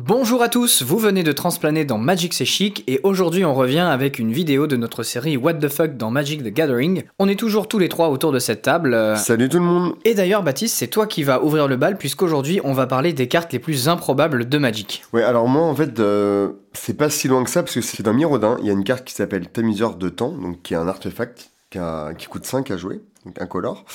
Bonjour à tous, vous venez de transplaner dans Magic c'est chic et aujourd'hui on revient avec une vidéo de notre série What the fuck dans Magic the Gathering. On est toujours tous les trois autour de cette table. Salut tout le monde Et d'ailleurs Baptiste, c'est toi qui vas ouvrir le bal puisqu'aujourd'hui on va parler des cartes les plus improbables de Magic. Ouais, alors moi en fait, euh, c'est pas si loin que ça parce que c'est dans Mirodin, il y a une carte qui s'appelle Tamiseur de temps, donc qui est un artefact qui, a- qui coûte 5 à jouer, donc incolore.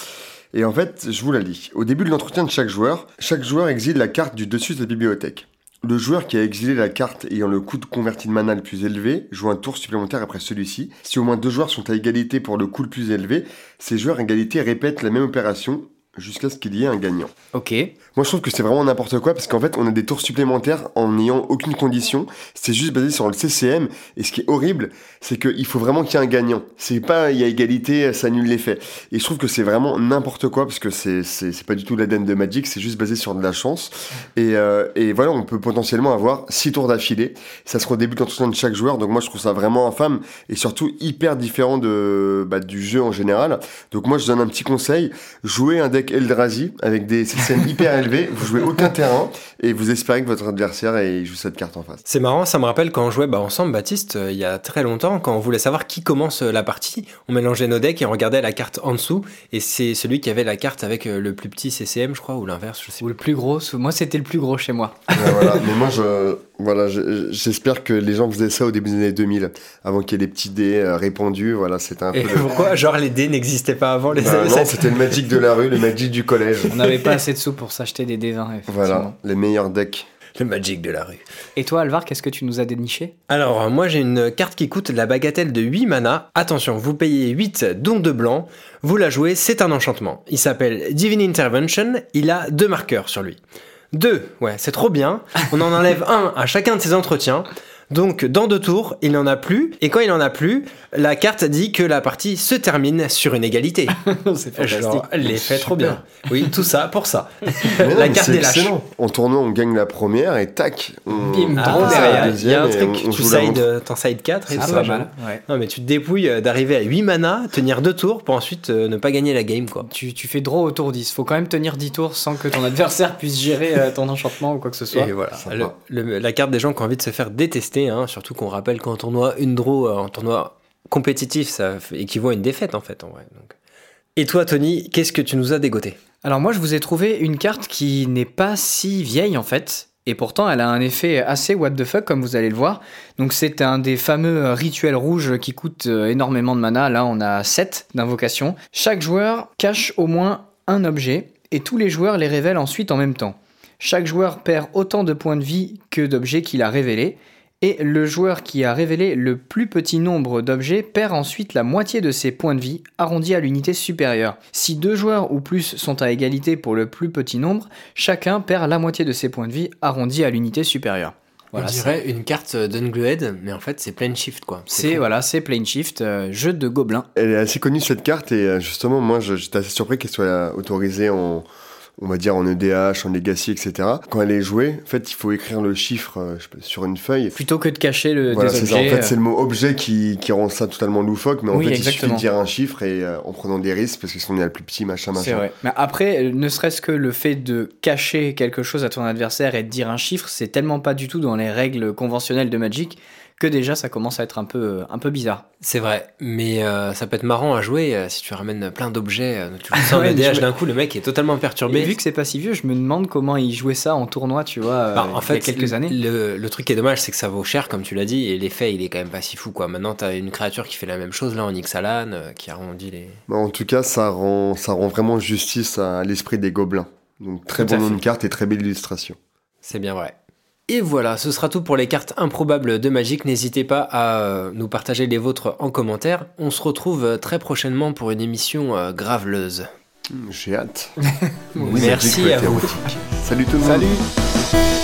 Et en fait, je vous la lis. Au début de l'entretien de chaque joueur, chaque joueur exile la carte du dessus de la bibliothèque. Le joueur qui a exilé la carte ayant le coût de converti de mana le plus élevé joue un tour supplémentaire après celui-ci. Si au moins deux joueurs sont à égalité pour le coût le plus élevé, ces joueurs à égalité répètent la même opération jusqu'à ce qu'il y ait un gagnant. Ok, Moi, je trouve que c'est vraiment n'importe quoi parce qu'en fait, on a des tours supplémentaires en n'ayant aucune condition. C'est juste basé sur le CCM. Et ce qui est horrible, c'est qu'il faut vraiment qu'il y ait un gagnant. C'est pas il y a égalité, ça annule l'effet. Et je trouve que c'est vraiment n'importe quoi parce que c'est c'est c'est pas du tout l'ADN de Magic. C'est juste basé sur de la chance. Et, euh, et voilà, on peut potentiellement avoir six tours d'affilée. Ça sera au début de l'entretien de chaque joueur. Donc moi, je trouve ça vraiment infâme et surtout hyper différent de bah, du jeu en général. Donc moi, je donne un petit conseil jouez un deck Eldrazi avec des CCM hyper élevés, vous jouez aucun terrain et vous espérez que votre adversaire ait joue cette carte en face. C'est marrant, ça me rappelle quand on jouait bah, ensemble, Baptiste, euh, il y a très longtemps, quand on voulait savoir qui commence euh, la partie, on mélangeait nos decks et on regardait la carte en dessous, et c'est celui qui avait la carte avec euh, le plus petit CCM, je crois, ou l'inverse, je sais ou le plus gros, moi c'était le plus gros chez moi. Ouais, voilà. Mais moi, je, voilà, je- j'espère que les gens faisaient ça au début des années 2000, avant qu'il y ait les petits dés euh, répandus. Voilà, c'était un peu. Et le- pourquoi? Genre les dés n'existaient pas avant les Bah, années non, 7. c'était le Magic de la rue, le Magic du collège. On n'avait pas assez de sous pour s'acheter des D20 effectivement. Voilà, les meilleurs decks. Le Magic de la rue. Et toi Alvar, qu'est-ce que tu nous as déniché? Alors, euh, moi j'ai une carte qui coûte la bagatelle de 8 mana. Attention, vous payez 8 dons de blanc. Vous la jouez, c'est un enchantement. Il s'appelle Divine Intervention. Il a deux marqueurs sur lui. Deux, ouais, c'est trop bien. On en enlève un à chacun de ses entretiens. Donc, dans deux tours, il n'en a plus. Et quand il n'en a plus, la carte dit que la partie se termine sur une égalité. C'est Genre, l'effet trop Super. bien. Oui, tout ça pour ça. Non, La carte lâches. excellent. En tournoi, on gagne la première et tac, on, Bim, Ah, derrière. il y a un truc, on- on tu side, euh, t'en side 4 et Ah, tout pas ça. mal, ouais. Non, mais tu te dépouilles euh, d'arriver à 8 mana, tenir deux tours pour ensuite euh, ne pas gagner la game, quoi. Tu, tu fais draw au tour 10. Faut quand même tenir 10 tours sans que ton adversaire puisse gérer euh, ton enchantement ou quoi que ce soit. Et voilà, sympa. le- le- la carte des gens qui ont envie de se faire détester, hein, surtout qu'on rappelle qu'en tournoi, une draw, euh, en tournoi compétitif, ça équivaut à une défaite en fait. Et toi, Tony, qu'est-ce que tu nous as dégoté? Alors moi je vous ai trouvé une carte qui n'est pas si vieille en fait. Et pourtant, elle a un effet assez what the fuck, comme vous allez le voir. Donc, c'est un des fameux rituels rouges qui coûtent euh, énormément de mana. Là, on a 7 d'invocations. Chaque joueur cache au moins un objet, et tous les joueurs les révèlent ensuite en même temps. Chaque joueur perd autant de points de vie que d'objets qu'il a révélés, et le joueur qui a révélé le plus petit nombre d'objets perd ensuite la moitié de ses points de vie, arrondis à l'unité supérieure. Si deux joueurs ou plus sont à égalité pour le plus petit nombre, chacun perd la moitié de ses points de vie, arrondis à l'unité supérieure. Voilà, On dirait une carte d'Unglued, mais en fait, c'est plein shift, quoi. c'est fou. voilà, c'est Plane Shift, euh, jeu de gobelins. Elle est assez connue cette carte et euh, justement moi j'étais assez surpris qu'elle soit euh, autorisée en on va dire en EDH, en Legacy, etc. Quand elle est jouée, en fait il faut écrire le chiffre euh, sur une feuille. Plutôt que de cacher le, Voilà, des ça. En fait, euh, c'est le mot objet qui, qui rend ça totalement loufoque, mais en Oui, fait, il suffit de dire un chiffre et euh, en prenant des risques parce que sinon on est le plus petit, machin, machin. C'est vrai. Mais après, euh, ne serait-ce que le fait de cacher quelque chose à ton adversaire et de dire un chiffre, c'est tellement pas du tout dans les règles conventionnelles de Magic que déjà ça commence à être un peu, un peu bizarre. C'est vrai, mais euh, ça peut être marrant à jouer euh, si tu ramènes plein d'objets. euh, tu le sens en Ouais, EDH je me- d'un coup, le mec est totalement Mais perturbé. vu que c'est pas si vieux, je me demande comment ils jouaient ça en tournoi, tu vois, euh, Bah, en fait, il y a quelques années. Le, le truc qui est dommage, c'est que ça vaut cher, comme tu l'as dit, et l'effet, il est quand même pas si fou, quoi. Maintenant, t'as une créature qui fait la même chose, là, en Ixalan, euh, qui arrondit les. Mais en tout cas, ça rend, ça rend vraiment justice à l'esprit des gobelins. Donc très bon nom de carte et très belle illustration. C'est bien vrai. Et voilà, ce sera tout pour les cartes improbables de Magic. N'hésitez pas à euh, nous partager les vôtres en commentaire. On se retrouve euh, très prochainement pour une émission euh, graveleuse. Hum, J'ai hâte. Merci à vous. Salut tout le monde. Salut